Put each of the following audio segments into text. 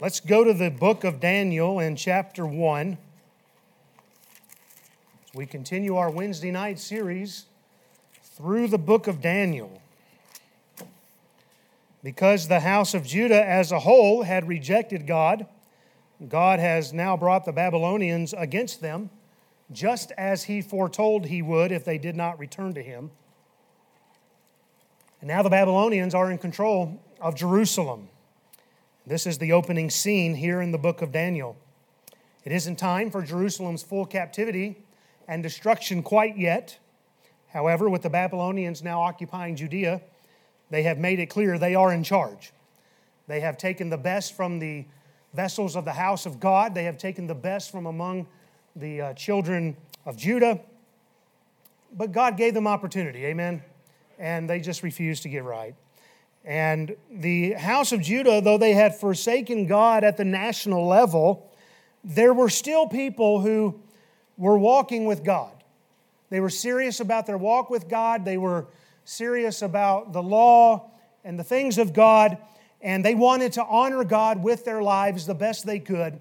Let's go to the book of Daniel in chapter 1. As we continue our Wednesday night series through the book of Daniel. Because the house of Judah as a whole had rejected God, God has now brought the Babylonians against them, just as he foretold he would if they did not return to him. And now the Babylonians are in control of Jerusalem. This is the opening scene here in the book of Daniel. It isn't time for Jerusalem's full captivity and destruction quite yet. However, with the Babylonians now occupying Judea, they have made it clear they are in charge. They have taken the best from the vessels of the house of God, they have taken the best from among the uh, children of Judah. But God gave them opportunity, amen? And they just refused to get right. And the house of Judah, though they had forsaken God at the national level, there were still people who were walking with God. They were serious about their walk with God, they were serious about the law and the things of God, and they wanted to honor God with their lives the best they could.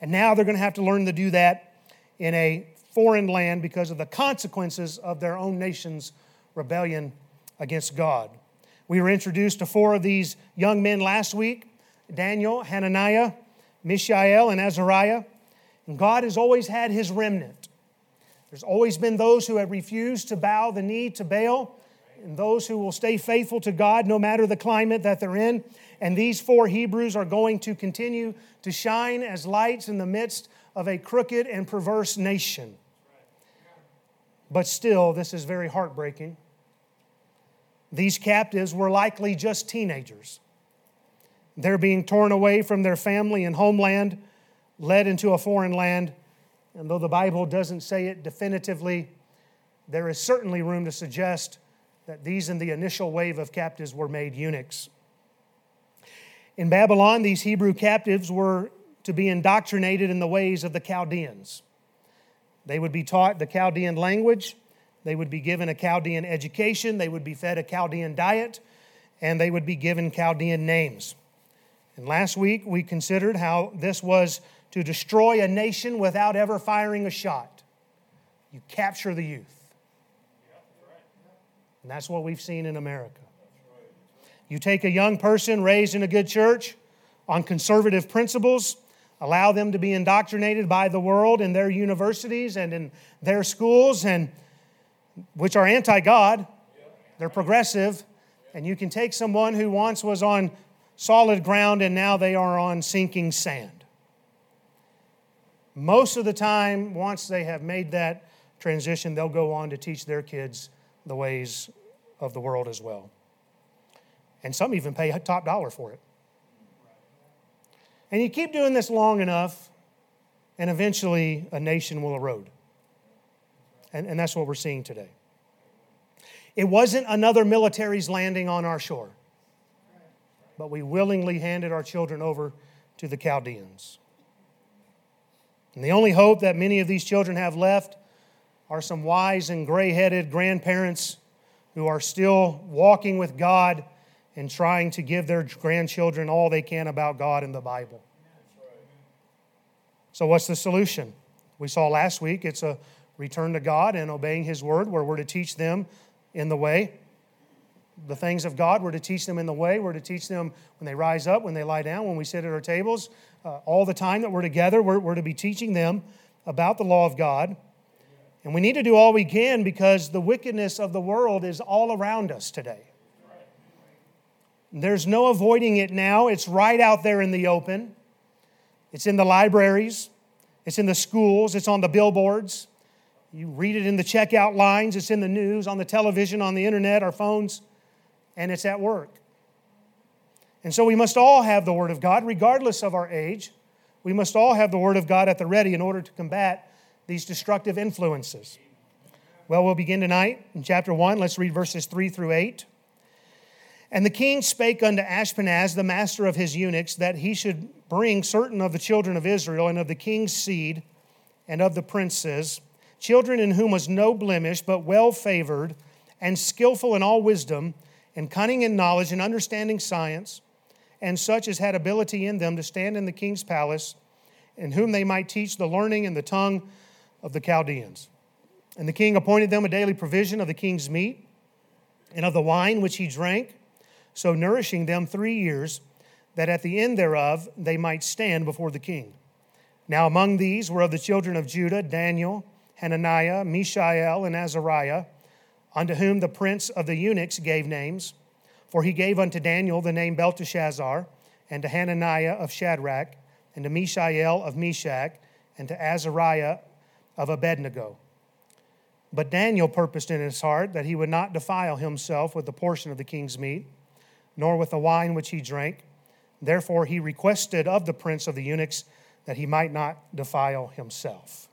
And now they're going to have to learn to do that in a foreign land because of the consequences of their own nation's rebellion against God. We were introduced to four of these young men last week Daniel, Hananiah, Mishael, and Azariah. And God has always had his remnant. There's always been those who have refused to bow the knee to Baal, and those who will stay faithful to God no matter the climate that they're in. And these four Hebrews are going to continue to shine as lights in the midst of a crooked and perverse nation. But still, this is very heartbreaking. These captives were likely just teenagers. They're being torn away from their family and homeland, led into a foreign land. And though the Bible doesn't say it definitively, there is certainly room to suggest that these in the initial wave of captives were made eunuchs. In Babylon, these Hebrew captives were to be indoctrinated in the ways of the Chaldeans. They would be taught the Chaldean language, they would be given a Chaldean education, they would be fed a Chaldean diet, and they would be given Chaldean names. And last week we considered how this was to destroy a nation without ever firing a shot. You capture the youth. And that's what we've seen in America. You take a young person raised in a good church on conservative principles, allow them to be indoctrinated by the world in their universities and in their schools, and which are anti God, they're progressive, and you can take someone who once was on solid ground and now they are on sinking sand. Most of the time, once they have made that transition, they'll go on to teach their kids the ways of the world as well. And some even pay top dollar for it. And you keep doing this long enough, and eventually a nation will erode. And, and that's what we're seeing today. It wasn't another military's landing on our shore, but we willingly handed our children over to the Chaldeans. And the only hope that many of these children have left are some wise and gray headed grandparents who are still walking with God and trying to give their grandchildren all they can about God and the Bible. So, what's the solution? We saw last week it's a return to God and obeying His word, where we're to teach them in the way. The things of God, we're to teach them in the way. We're to teach them when they rise up, when they lie down, when we sit at our tables. Uh, all the time that we're together, we're, we're to be teaching them about the law of God. And we need to do all we can because the wickedness of the world is all around us today. There's no avoiding it now. It's right out there in the open. It's in the libraries, it's in the schools, it's on the billboards, you read it in the checkout lines, it's in the news, on the television, on the internet, our phones, and it's at work. And so we must all have the Word of God, regardless of our age. We must all have the Word of God at the ready in order to combat these destructive influences. Well, we'll begin tonight in chapter 1. Let's read verses 3 through 8. And the king spake unto Ashpenaz, the master of his eunuchs, that he should bring certain of the children of Israel and of the king's seed and of the princes children in whom was no blemish, but well favored, and skillful in all wisdom, and cunning in knowledge, and understanding science, and such as had ability in them to stand in the king's palace, and whom they might teach the learning and the tongue of the Chaldeans. And the king appointed them a daily provision of the king's meat and of the wine which he drank, so nourishing them three years, that at the end thereof they might stand before the king. Now among these were of the children of Judah Daniel, Hananiah, Mishael, and Azariah, unto whom the prince of the eunuchs gave names. For he gave unto Daniel the name Belteshazzar, and to Hananiah of Shadrach, and to Mishael of Meshach, and to Azariah of Abednego. But Daniel purposed in his heart that he would not defile himself with the portion of the king's meat, nor with the wine which he drank. Therefore he requested of the prince of the eunuchs that he might not defile himself.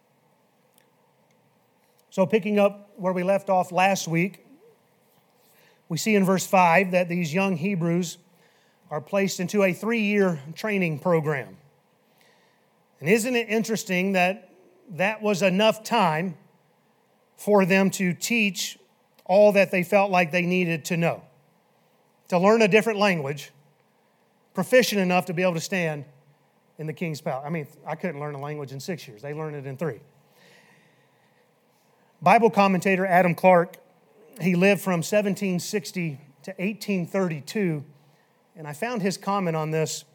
So, picking up where we left off last week, we see in verse 5 that these young Hebrews are placed into a three year training program. And isn't it interesting that that was enough time for them to teach all that they felt like they needed to know? To learn a different language, proficient enough to be able to stand in the king's palace. I mean, I couldn't learn a language in six years, they learned it in three. Bible commentator Adam Clarke, he lived from 1760 to 1832, and I found his comment on this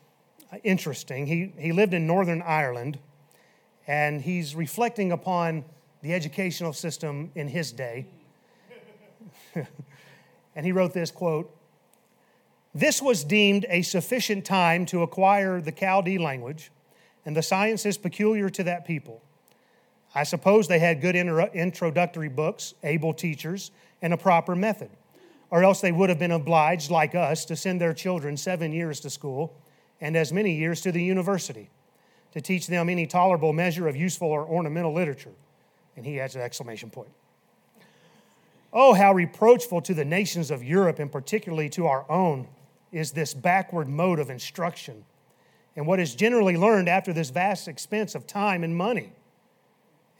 uh, interesting. He, he lived in Northern Ireland, and he's reflecting upon the educational system in his day. and he wrote this quote This was deemed a sufficient time to acquire the Chaldee language and the sciences peculiar to that people I suppose they had good introductory books, able teachers, and a proper method. Or else they would have been obliged, like us, to send their children seven years to school and as many years to the university to teach them any tolerable measure of useful or ornamental literature. And he adds an exclamation point. Oh, how reproachful to the nations of Europe, and particularly to our own, is this backward mode of instruction and what is generally learned after this vast expense of time and money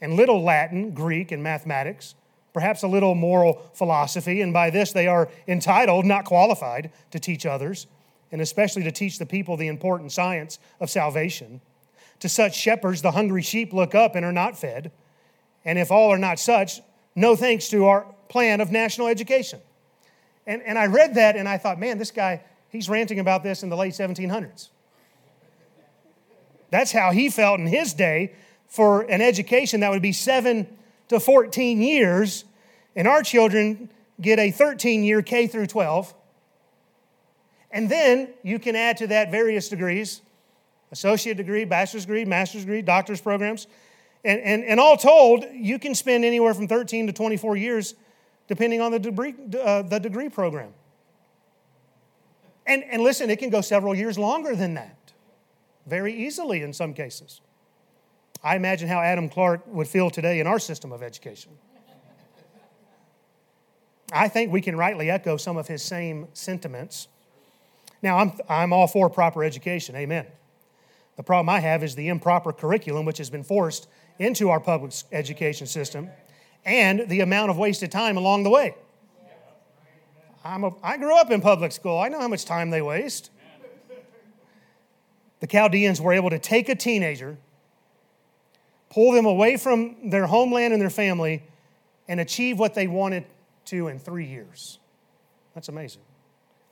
and little Latin, Greek, and mathematics, perhaps a little moral philosophy, and by this they are entitled, not qualified, to teach others, and especially to teach the people the important science of salvation. To such shepherds, the hungry sheep look up and are not fed. And if all are not such, no thanks to our plan of national education. And, and I read that and I thought, man, this guy, he's ranting about this in the late 1700s. That's how he felt in his day for an education that would be seven to 14 years, and our children get a 13 year K through 12. And then you can add to that various degrees associate degree, bachelor's degree, master's degree, doctor's programs. And, and, and all told, you can spend anywhere from 13 to 24 years depending on the degree, uh, the degree program. And, and listen, it can go several years longer than that, very easily in some cases. I imagine how Adam Clarke would feel today in our system of education. I think we can rightly echo some of his same sentiments. Now, I'm, I'm all for proper education, amen. The problem I have is the improper curriculum which has been forced into our public education system and the amount of wasted time along the way. I'm a, I grew up in public school, I know how much time they waste. The Chaldeans were able to take a teenager pull them away from their homeland and their family, and achieve what they wanted to in three years. That's amazing.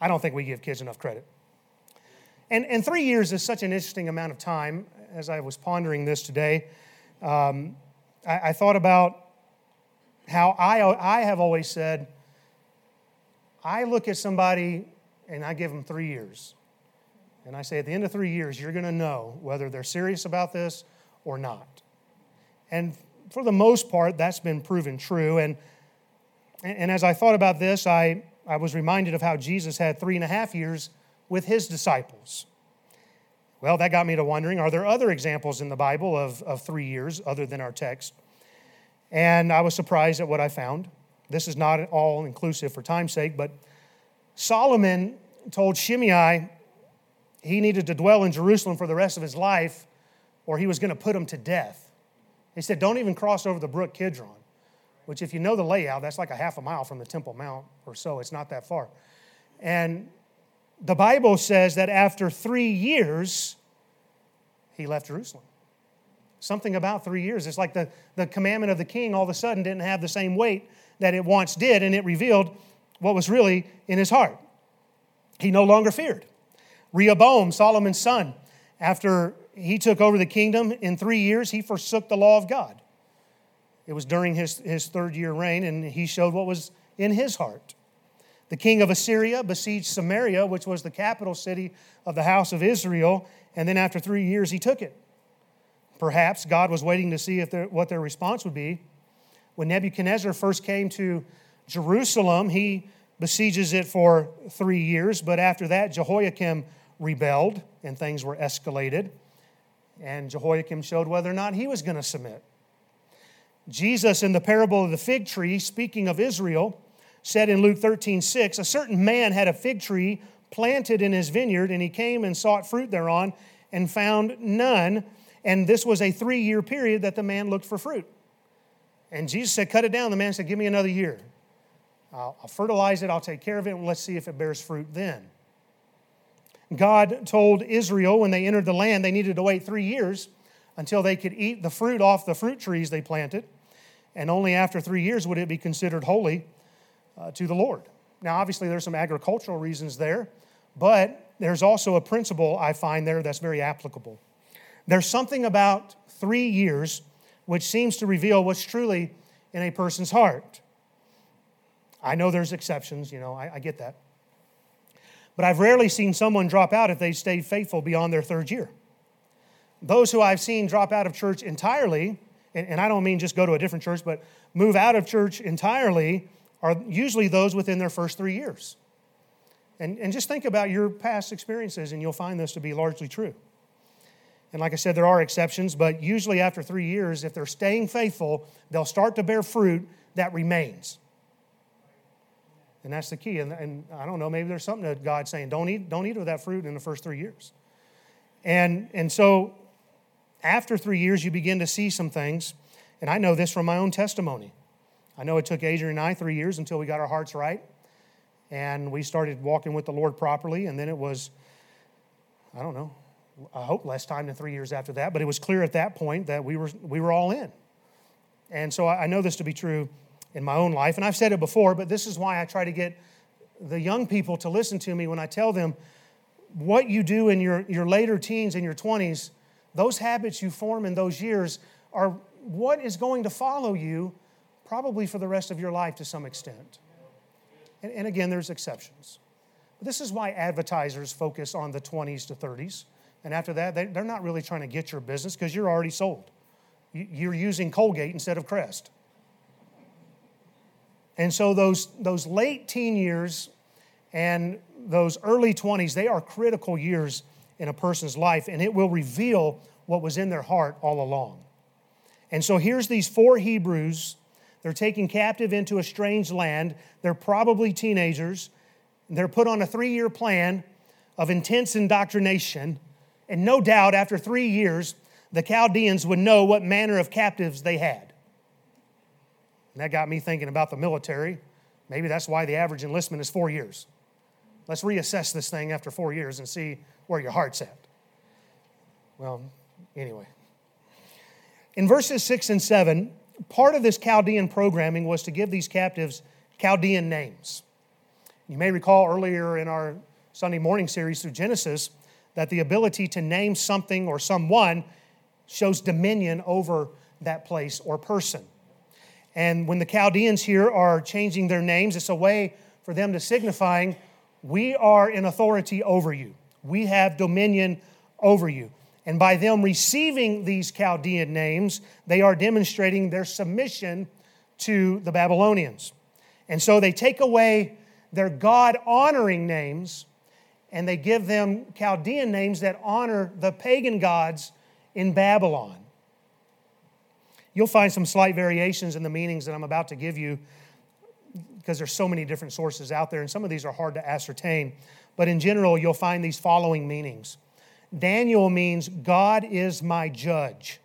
I don't think we give kids enough credit. And, and three years is such an interesting amount of time. As I was pondering this today, um, I, I, thought about how I, I have always said, I look at somebody and I give them three years. And I say, at the end of three years, you're going to know whether they're serious about this or not. And for the most part, that's been proven true. And, and as I thought about this, I, I was reminded of how Jesus had three and a half years with his disciples. Well, that got me to wondering are there other examples in the Bible of, of three years other than our text? And I was surprised at what I found. This is not at all inclusive for time's sake, but Solomon told Shimei he needed to dwell in Jerusalem for the rest of his life or he was going to put him to death. He said, Don't even cross over the brook Kidron, which, if you know the layout, that's like a half a mile from the Temple Mount or so. It's not that far. And the Bible says that after three years, he left Jerusalem. Something about three years. It's like the, the commandment of the king all of a sudden didn't have the same weight that it once did, and it revealed what was really in his heart. He no longer feared. Rehoboam, Solomon's son, after he took over the kingdom in three years, he forsook the law of God. It was during his, his third year reign, and he showed what was in his heart. The king of Assyria besieged Samaria, which was the capital city of the house of Israel, and then after three years, he took it. Perhaps God was waiting to see if what their response would be. When Nebuchadnezzar first came to Jerusalem, he besieges it for three years, but after that, Jehoiakim rebelled and things were escalated. And Jehoiakim showed whether or not he was going to submit. Jesus, in the parable of the fig tree, speaking of Israel, said in Luke 13, 6, a certain man had a fig tree planted in his vineyard, and he came and sought fruit thereon and found none. And this was a three year period that the man looked for fruit. And Jesus said, Cut it down. The man said, Give me another year. I'll, fertilize it, I'll take care of it, and let's see if it bears fruit then. God told Israel when they entered the land they needed to wait three years until they could eat the fruit off the fruit trees they planted. And only after three years would it be considered holy uh, to the Lord. Now, obviously, there's some agricultural reasons there, but there's also a principle I find there that's very applicable. There's something about three years which seems to reveal what's truly in a person's heart. I know there's exceptions, you know, I, I get that. But I've rarely seen someone drop out if they stayed faithful beyond their third year. Those who I've seen drop out of church entirely, and, I don't mean just go to a different church, but move out of church entirely, are usually those within their first three years. And, and just think about your past experiences, and you'll find this to be largely true. And like I said, there are exceptions, but usually after three years, if they're staying faithful, they'll start to bear fruit that remains. And that's the key. And, and I don't know, maybe there's something that God's saying, don't eat, don't eat of that fruit in the first three years. And, and so after three years, you begin to see some things. And I know this from my own testimony. I know it took Adrian and I three years until we got our hearts right. And we started walking with the Lord properly. And then it was, I don't know, I hope less time than three years after that. But it was clear at that point that we were, we were all in. And so I know this to be true in my own life. And I've said it before, but this is why I try to get the young people to listen to me when I tell them what you do in your, your later teens and your 20s, those habits you form in those years are what is going to follow you probably for the rest of your life to some extent. And, and again, there's exceptions. But this is why advertisers focus on the 20s to 30s. And after that, they, they're not really trying to get your business because you're already sold. You're using Colgate instead of Crest. And so those, those late teen years and those early 20s, they are critical years in a person's life, and it will reveal what was in their heart all along. And so here's these four Hebrews. They're taken captive into a strange land. They're probably teenagers. They're put on a three year plan of intense indoctrination. And no doubt, after three years, the Chaldeans would know what manner of captives they had. And that got me thinking about the military. Maybe that's why the average enlistment is four years. Let's reassess this thing after four years and see where your heart's at. Well, anyway. In verses six and seven, part of this Chaldean programming was to give these captives Chaldean names. You may recall earlier in our Sunday morning series through Genesis that the ability to name something or someone shows dominion over that place or person. And when the Chaldeans here are changing their names, it's a way for them to signifying, we are in authority over you. We have dominion over you. And by them receiving these Chaldean names, they are demonstrating their submission to the Babylonians. And so they take away their God honoring names and they give them Chaldean names that honor the pagan gods in Babylon. You'll find some slight variations in the meanings that I'm about to give you because there's so many different sources out there, and some of these are hard to ascertain. But in general, you'll find these following meanings Daniel means God is my judge.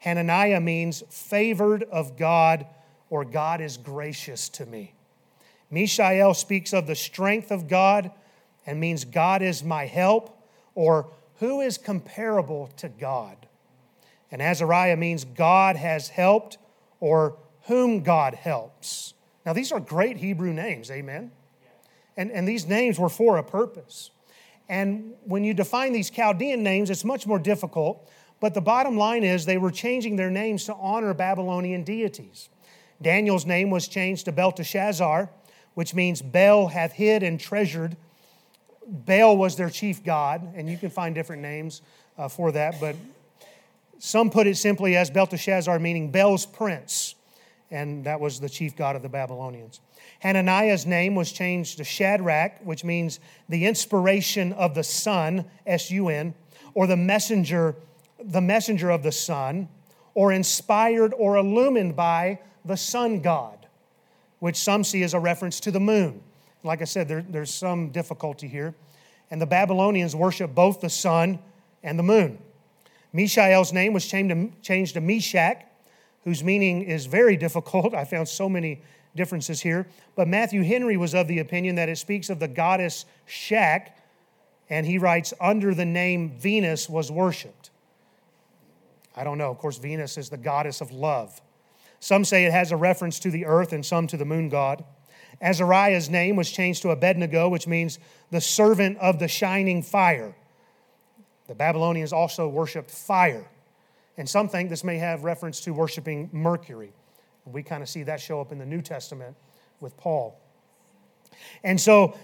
Hananiah means favored of God or God is gracious to me. Mishael speaks of the strength of God, and means God is my help or who is comparable to God. And Azariah means God has helped or whom God helps. Now, these are great Hebrew names, amen? And, and these names were for a purpose. And when you define these Chaldean names, it's much more difficult. But the bottom line is they were changing their names to honor Babylonian deities. Daniel's name was changed to Belteshazzar, which means Bel hath hid and treasured. Baal was their chief god, and you can find different names uh, for that, but some put it simply as Belteshazzar, meaning Bel's prince, and that was the chief god of the Babylonians. Hananiah's name was changed to Shadrach, which means the inspiration of the sun, S U N, or the messenger, the messenger of the sun, or inspired or illumined by the sun god, which some see as a reference to the moon. Like I said, there, there's some difficulty here. And the Babylonians worship both the sun and the moon. Mishael's name was changed to Meshach, whose meaning is very difficult. I found so many differences here. But Matthew Henry was of the opinion that it speaks of the goddess Shak, and he writes, under the name Venus was worshiped. I don't know. Of course, Venus is the goddess of love. Some say it has a reference to the earth and some to the moon god. Azariah's name was changed to Abednego, which means the servant of the shining fire. The Babylonians also worshiped fire. And some think this may have reference to worshiping Mercury. We kind of see that show up in the New Testament with Paul. And so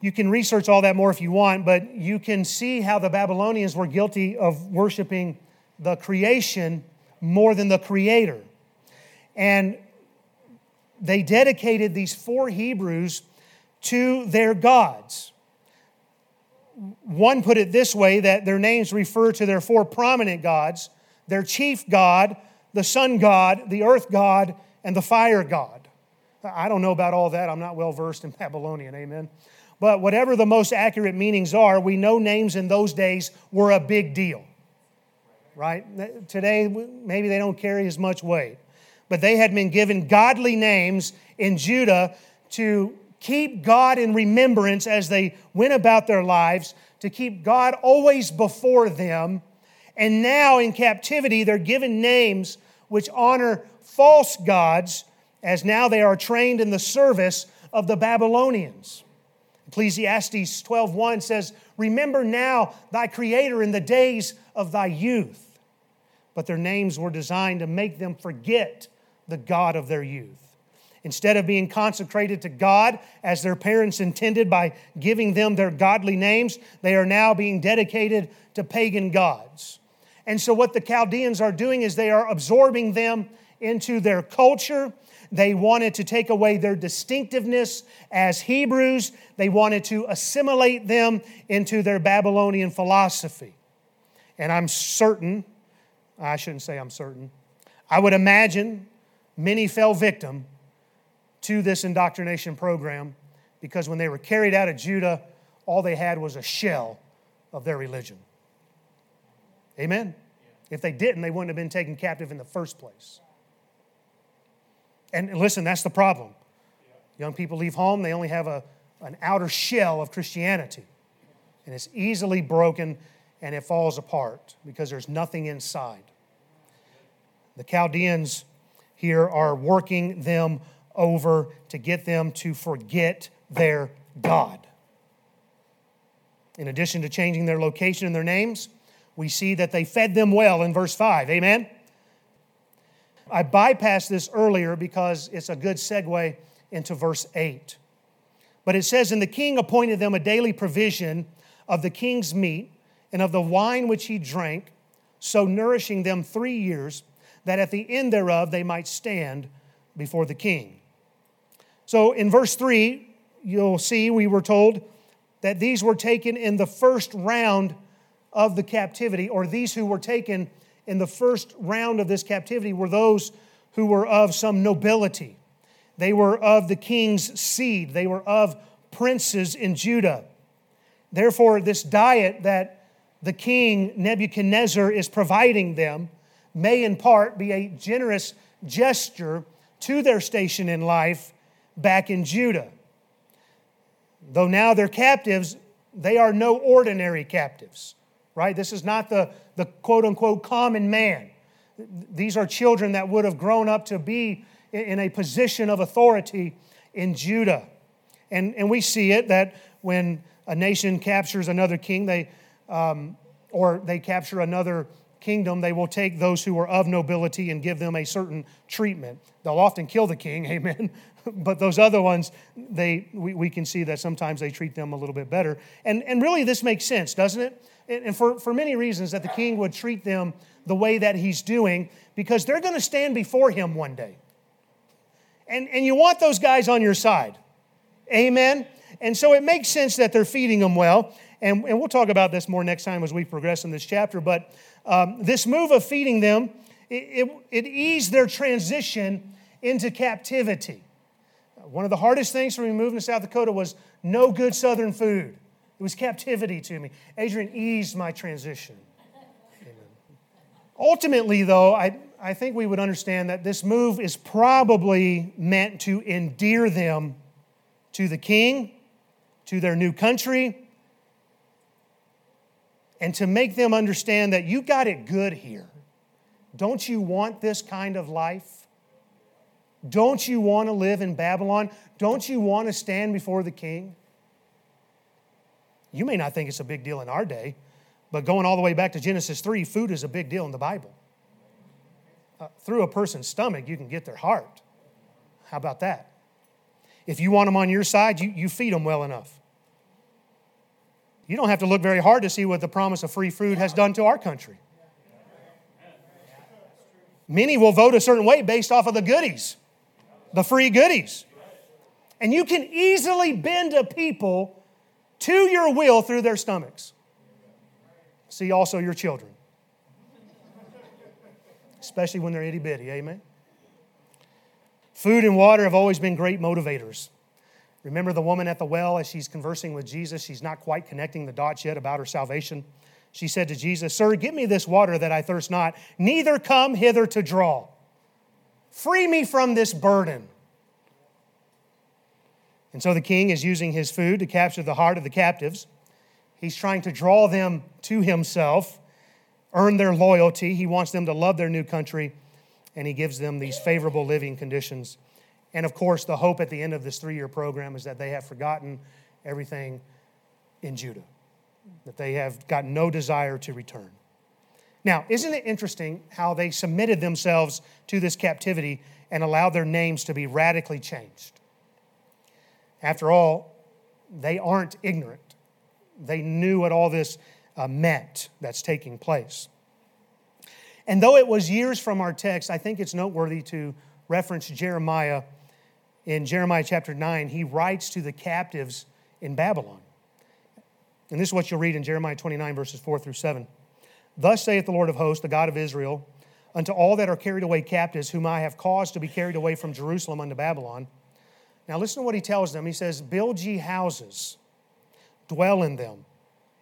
you can research all that more if you want, but you can see how the Babylonians were guilty of worshiping the creation more than the creator. And they dedicated these four Hebrews to their gods. One put it this way that their names refer to their four prominent gods their chief god, the sun god, the earth god, and the fire god. I don't know about all that. I'm not well versed in Babylonian, amen. But whatever the most accurate meanings are, we know names in those days were a big deal. Right? Today, maybe they don't carry as much weight but they had been given godly names in Judah to keep God in remembrance as they went about their lives, to keep God always before them. And now in captivity, they're given names which honor false gods, as now they are trained in the service of the Babylonians. Ecclesiastes 12:1 says, "Remember now thy creator in the days of thy youth." But their names were designed to make them forget the God of their youth. Instead of being consecrated to God as their parents intended by giving them their godly names, they are now being dedicated to pagan gods. And so, what the Chaldeans are doing is they are absorbing them into their culture. They wanted to take away their distinctiveness as Hebrews, they wanted to assimilate them into their Babylonian philosophy. And I'm certain, I shouldn't say I'm certain, I would imagine many fell victim to this indoctrination program because when they were carried out of Judah, all they had was a shell of their religion. Amen? If they didn't, they wouldn't have been taken captive in the first place. And listen, that's the problem. Young people leave home, they only have a, an outer shell of Christianity. And it's easily broken and it falls apart because there's nothing inside. The Chaldeans here are working them over to get them to forget their God. In addition to changing their location and their names, we see that they fed them well in verse 5. Amen? I bypassed this earlier because it's a good segue into verse 8. But it says, And the king appointed them a daily provision of the king's meat and of the wine which he drank, so nourishing them three years that at the end thereof they might stand before the king. So in verse 3, you'll see we were told that these were taken in the first round of the captivity, or these who were taken in the first round of this captivity were those who were of some nobility. They were of the king's seed, they were of princes in Judah. Therefore, this diet that the king Nebuchadnezzar is providing them may in part be a generous gesture to their station in life back in Judah. Though now they're captives, They are no ordinary captives, right? This is not the, the quote unquote common man. These are children that would have grown up to be in a position of authority in Judah. And, and we see it that when a nation captures another king, they, um, or they capture another kingdom, they will take those who are of nobility and give them a certain treatment. They'll often kill the king, amen. but those other ones, they, we, we can see that sometimes they treat them a little bit better. And, and really, this makes sense, doesn't it? And for, for many reasons, that the king would treat them the way that he's doing, because they're going to stand before him one day. And, and you want those guys on your side. Amen? And so it makes sense that they're feeding them well. And, and we'll talk about this more next time as we progress in this chapter. But um, this move of feeding them, it, it, it eased their transition into captivity. One of the hardest things for me moving to South Dakota was no good Southern food. It was captivity to me. Adrian eased my transition. Ultimately, though, I, I think we would understand that this move is probably meant to endear them to the king, to their new country, and to make them understand that you got it good here. Don't you want this kind of life? Don't you want to live in Babylon? Don't you want to stand before the king? You may not think it's a big deal in our day, but going all the way back to Genesis 3, food is a big deal in the Bible. Uh, through a person's stomach, you can get their heart. How about that? If you want them on your side, you, you feed them well enough. You don't have to look very hard to see what the promise of free food has done to our country. Many will vote a certain way based off of the goodies, the free goodies. And you can easily bend a people to your will through their stomachs. See also your children, especially when they're itty bitty. Amen. Food and water have always been great motivators. Remember the woman at the well as she's conversing with Jesus? She's not quite connecting the dots yet about her salvation. She said to Jesus, Sir, give me this water that I thirst not, neither come hither to draw. Free me from this burden. And so the king is using his food to capture the heart of the captives. He's trying to draw them to himself, earn their loyalty. He wants them to love their new country, and he gives them these favorable living conditions. And of course, the hope at the end of this three year program is that they have forgotten everything in Judah, that they have got no desire to return. Now, isn't it interesting how they submitted themselves to this captivity and allowed their names to be radically changed? After all, they aren't ignorant. They knew what all this uh, meant that's taking place. And though it was years from our text, I think it's noteworthy to reference Jeremiah in Jeremiah chapter 9, he writes to the captives in Babylon. And this is what you'll read in Jeremiah 29, verses 4 through 7. Thus saith the Lord of hosts, the God of Israel, unto all that are carried away captives, whom I have caused to be carried away from Jerusalem unto Babylon. Now listen to what he tells them. He says, Build ye houses, dwell in them,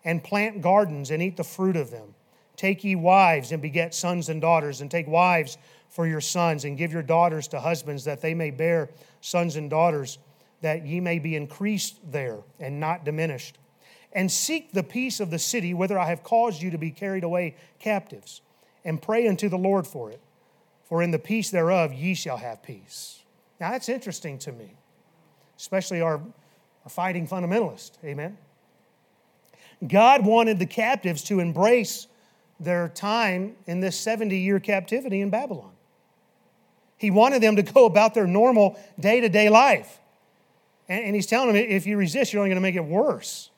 and plant gardens, and eat the fruit of them. Take ye wives, and beget sons and daughters, and take wives for your sons, and give your daughters to husbands, that they may bear sons and daughters, that ye may be increased there and not diminished. And seek the peace of the city, whither I have caused you to be carried away captives, and pray unto the Lord for it. For in the peace thereof ye shall have peace. Now that's interesting to me, especially our, our fighting fundamentalist. Amen. God wanted the captives to embrace their time in this 70 year captivity in Babylon. He wanted them to go about their normal day to day life. And, and, he's telling them if you resist, you're only going to make it worse.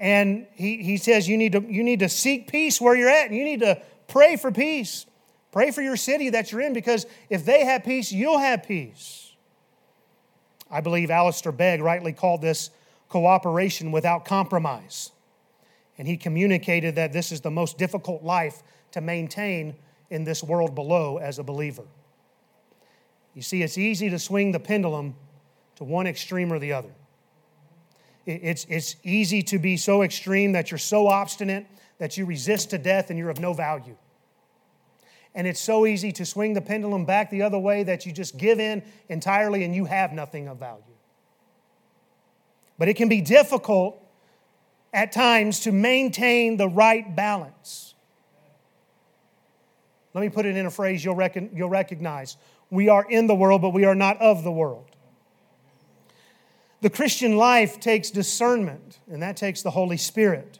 And he, he says you need, to, you need to seek peace where you're at, and you need to pray for peace. Pray for your city that you're in because if they have peace, you'll have peace. I believe Alistair Begg rightly called this cooperation without compromise. And he communicated that this is the most difficult life to maintain in this world below as a believer. You see, it's easy to swing the pendulum to one extreme or the other. It's, it's easy to be so extreme that you're so obstinate that you resist to death and you're of no value. And it's so easy to swing the pendulum back the other way that you just give in entirely and you have nothing of value. But it can be difficult at times to maintain the right balance. Let me put it in a phrase you'll, recon, you'll recognize. We are in the world, but we are not of the world. The Christian life takes discernment, and that takes the Holy Spirit.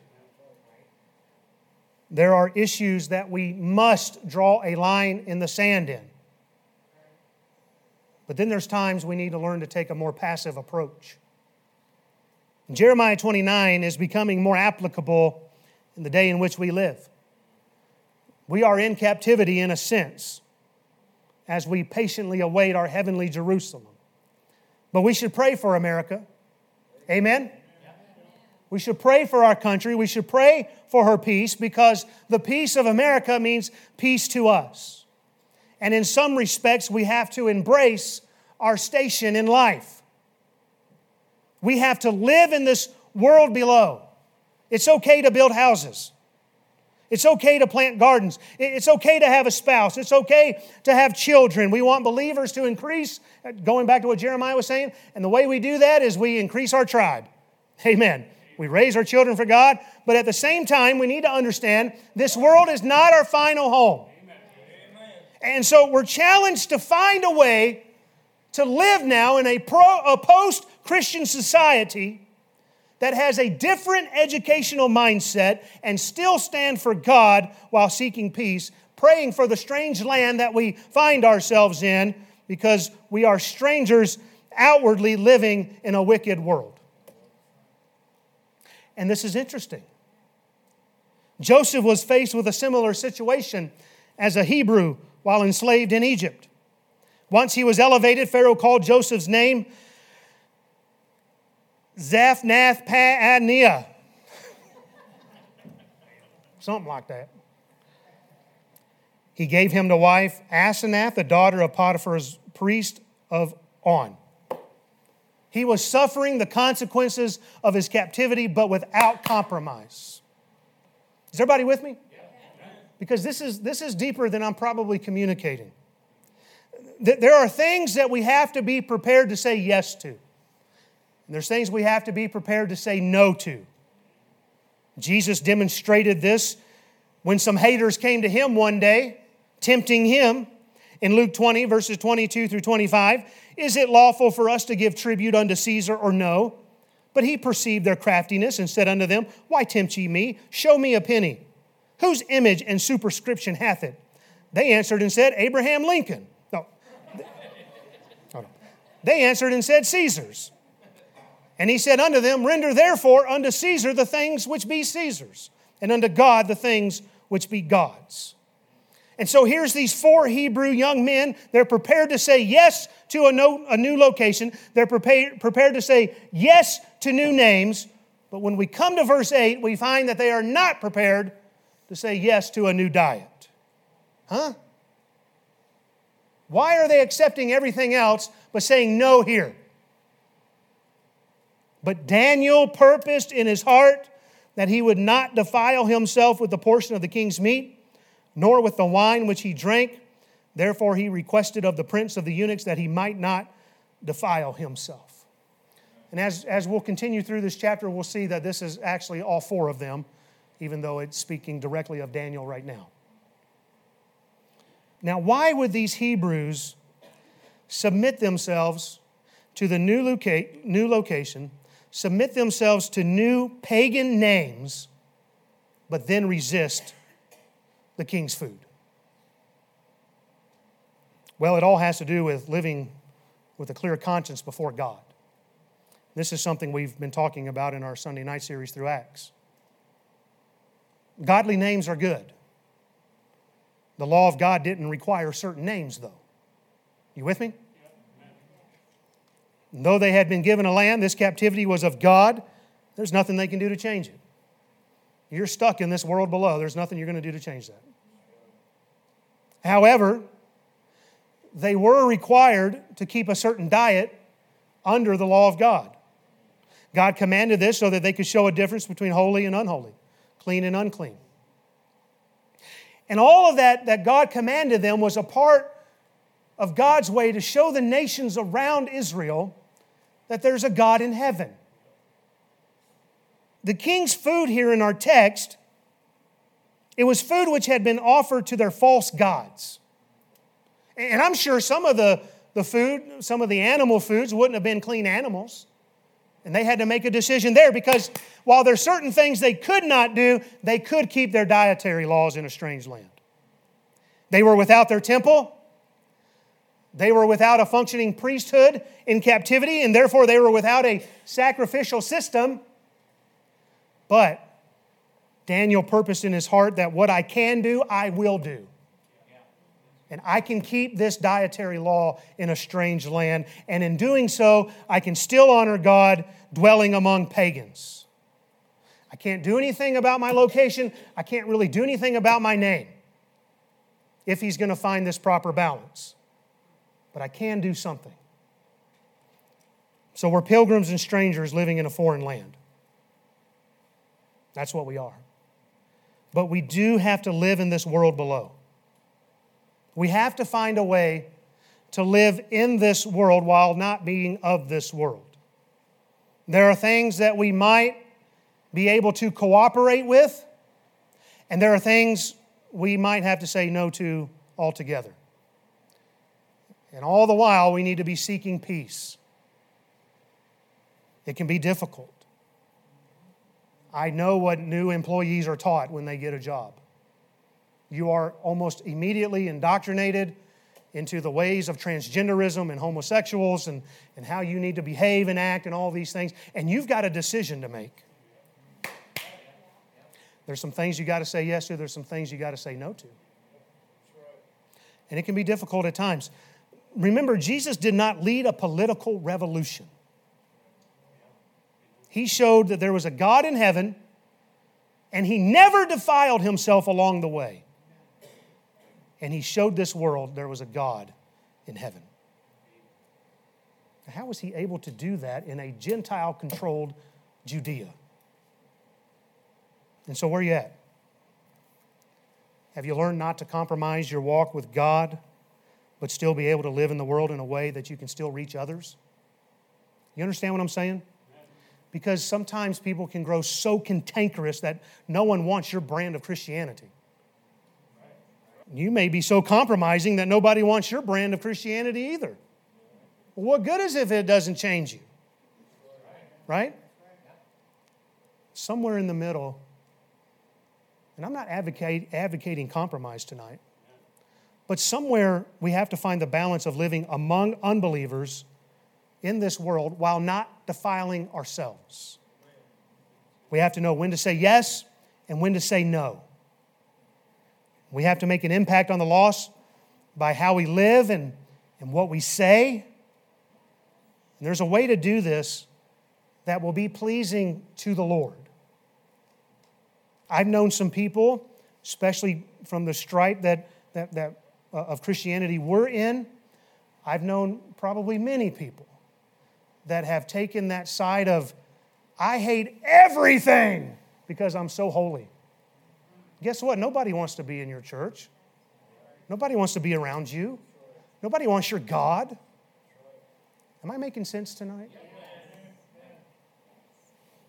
There are issues that we must draw a line in the sand in. But then there's times we need to learn to take a more passive approach. Jeremiah 29 is becoming more applicable in the day in which we live. We are in captivity in a sense as we patiently await our heavenly Jerusalem. But we should pray for America. Amen? We should pray for our country. We should pray for her peace because the peace of America means peace to us. And in some respects, we have to embrace our station in life. We have to live in this world below. It's okay to build houses. It's okay to plant gardens. It's okay to have a spouse. It's okay to have children. We want believers to increase, uh, going back to what Jeremiah was saying, and the way we do that is we increase our tribe. Amen. We raise our children for God, but at the same time, we need to understand this world is not our final home. And so we're challenged to find a way to live now in a, pro, a post Christian society that has a different educational mindset and still stand for God while seeking peace, praying for the strange land that we find ourselves in because we are strangers outwardly living in a wicked world. And this is interesting. Joseph was faced with a similar situation as a Hebrew while enslaved in Egypt. Once he was elevated, Pharaoh called Joseph's name Zaphnath Paaneah. Something like that. He gave him to wife Asenath, the daughter of Potiphar's priest of On. He was suffering the consequences of his captivity, but without compromise. Is everybody with me? Because this is, this is deeper than I'm probably communicating. There are things that we have to be prepared to say yes to. And there's things we have to be prepared to say no to. Jesus demonstrated this when some haters came to him one day, tempting him. In Luke 20, verses 22 through 25, is it lawful for us to give tribute unto Caesar or no? But he perceived their craftiness and said unto them, Why tempt ye me? Show me a penny. Whose image and superscription hath it? They answered and said, Abraham Lincoln. No. They answered and said, Caesar's. And he said unto them, Render therefore unto Caesar the things which be Caesar's, and unto God the things which be God's. And so here's these four Hebrew young men. They're prepared to say yes to a, no, a new location. They're prepared, prepared to say yes to new names. But when we come to verse 8, we find that they are not prepared to say yes to a new diet. Huh? Why are they accepting everything else but saying no here? But Daniel purposed in his heart that he would not defile himself with the portion of the king's meat, nor with the wine which he drank. Therefore, he requested of the prince of the eunuchs that he might not defile himself. And as, as we'll continue through this chapter, we'll see that this is actually all four of them, even though it's speaking directly of Daniel right now. Now, why would these Hebrews submit themselves to the new, loca- new location submit themselves to new pagan names, but then resist the king's food? Well, it all has to do with living with a clear conscience before God. This is something we've been talking about in our Sunday night series through Acts. Godly names are good. The law of God didn't require certain names, though. You with me? And though they had been given a land, this captivity was of God. There's nothing they can do to change it. You're stuck in this world below. There's nothing you're going to do to change that. However, they were required to keep a certain diet under the law of God. God commanded this so that they could show a difference between holy and unholy, clean and unclean. And all of that that God commanded them was a part of God's way to show the nations around Israel that there's a God in heaven. the king's food here in our text, it was food which had been offered to their false gods. And I'm sure some of the, the food, some of the animal foods wouldn't have been clean animals. And they had to make a decision there because while there's certain things they could not do, they could keep their dietary laws in a strange land. They were without their temple. They were without a functioning priesthood in captivity, and therefore they were without a sacrificial system. But Daniel purposed in his heart that what I can do, I will do. And I can keep this dietary law in a strange land. And in doing so, I can still honor God dwelling among pagans. I can't do anything about my location. I can't really do anything about my name if he's going to find this proper balance. But I can do something. So we're pilgrims and strangers living in a foreign land. That's what we are. But we do have to live in this world below. We have to find a way to live in this world while not being of this world. There are things that we might be able to cooperate with, and there are things we might have to say no to altogether. And all the while, we need to be seeking peace. It can be difficult. I know what new employees are taught when they get a job. You are almost immediately indoctrinated into the ways of transgenderism and homosexuals and, and how you need to behave and act and all these things. And you've got a decision to make. There's some things you got to say yes to, there's some things you got to say no to. And it can be difficult at times. Remember, Jesus did not lead a political revolution. He showed that there was a God in heaven, and he never defiled himself along the way and he showed this world there was a God in heaven. How was he able to do that in a Gentile controlled Judea? And so, where are you at? Have you learned not to compromise your walk with God, but still be able to live in the world in a way that you can still reach others? You understand what I'm saying? Because sometimes people can grow so cantankerous that no one wants your brand of Christianity. You may be so compromising that nobody wants your brand of Christianity either. What good is it if it doesn't change you? Right? Somewhere in the middle, and I'm not advocate, advocating compromise tonight, but somewhere we have to find the balance of living among unbelievers in this world while not defiling ourselves. We have to know when to say yes and when to say no. We have to make an impact on the lost by how we live and, and what we say. And there's a way to do this that will be pleasing to the Lord. I've known some people, especially from the stripe that, that, that Uh, of Christianity we're in, I've known probably many people that have taken that side of, I hate everything because I'm so holy. Guess what? Nobody wants to be in your church. Nobody wants to be around you. Nobody wants your God. Am I making sense tonight?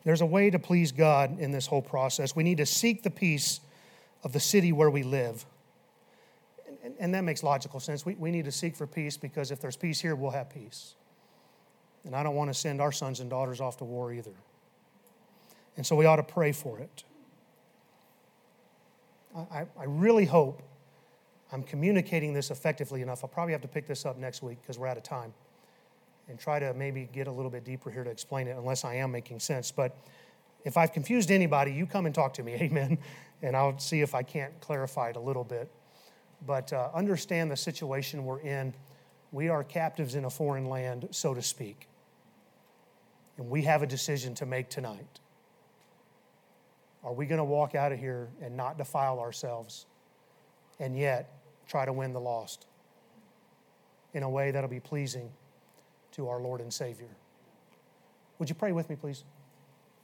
There's a way to please God in this whole process. We need to seek the peace of the city where we live. And, and, that makes logical sense. We, we need to seek for peace because if there's peace here, we'll have peace. And I don't want to send our sons and daughters off to war either. And so we ought to pray for it. I, I really hope I'm communicating this effectively enough. I'll probably have to pick this up next week because we're out of time and try to maybe get a little bit deeper here to explain it, unless I am making sense. But if I've confused anybody, you come and talk to me, amen, and I'll see if I can't clarify it a little bit. But uh, understand the situation we're in. We are captives in a foreign land, so to speak. And we have a decision to make tonight. Are we going to walk out of here and not defile ourselves and yet try to win the lost in a way that'll be pleasing to our Lord and Savior? Would you pray with me, please?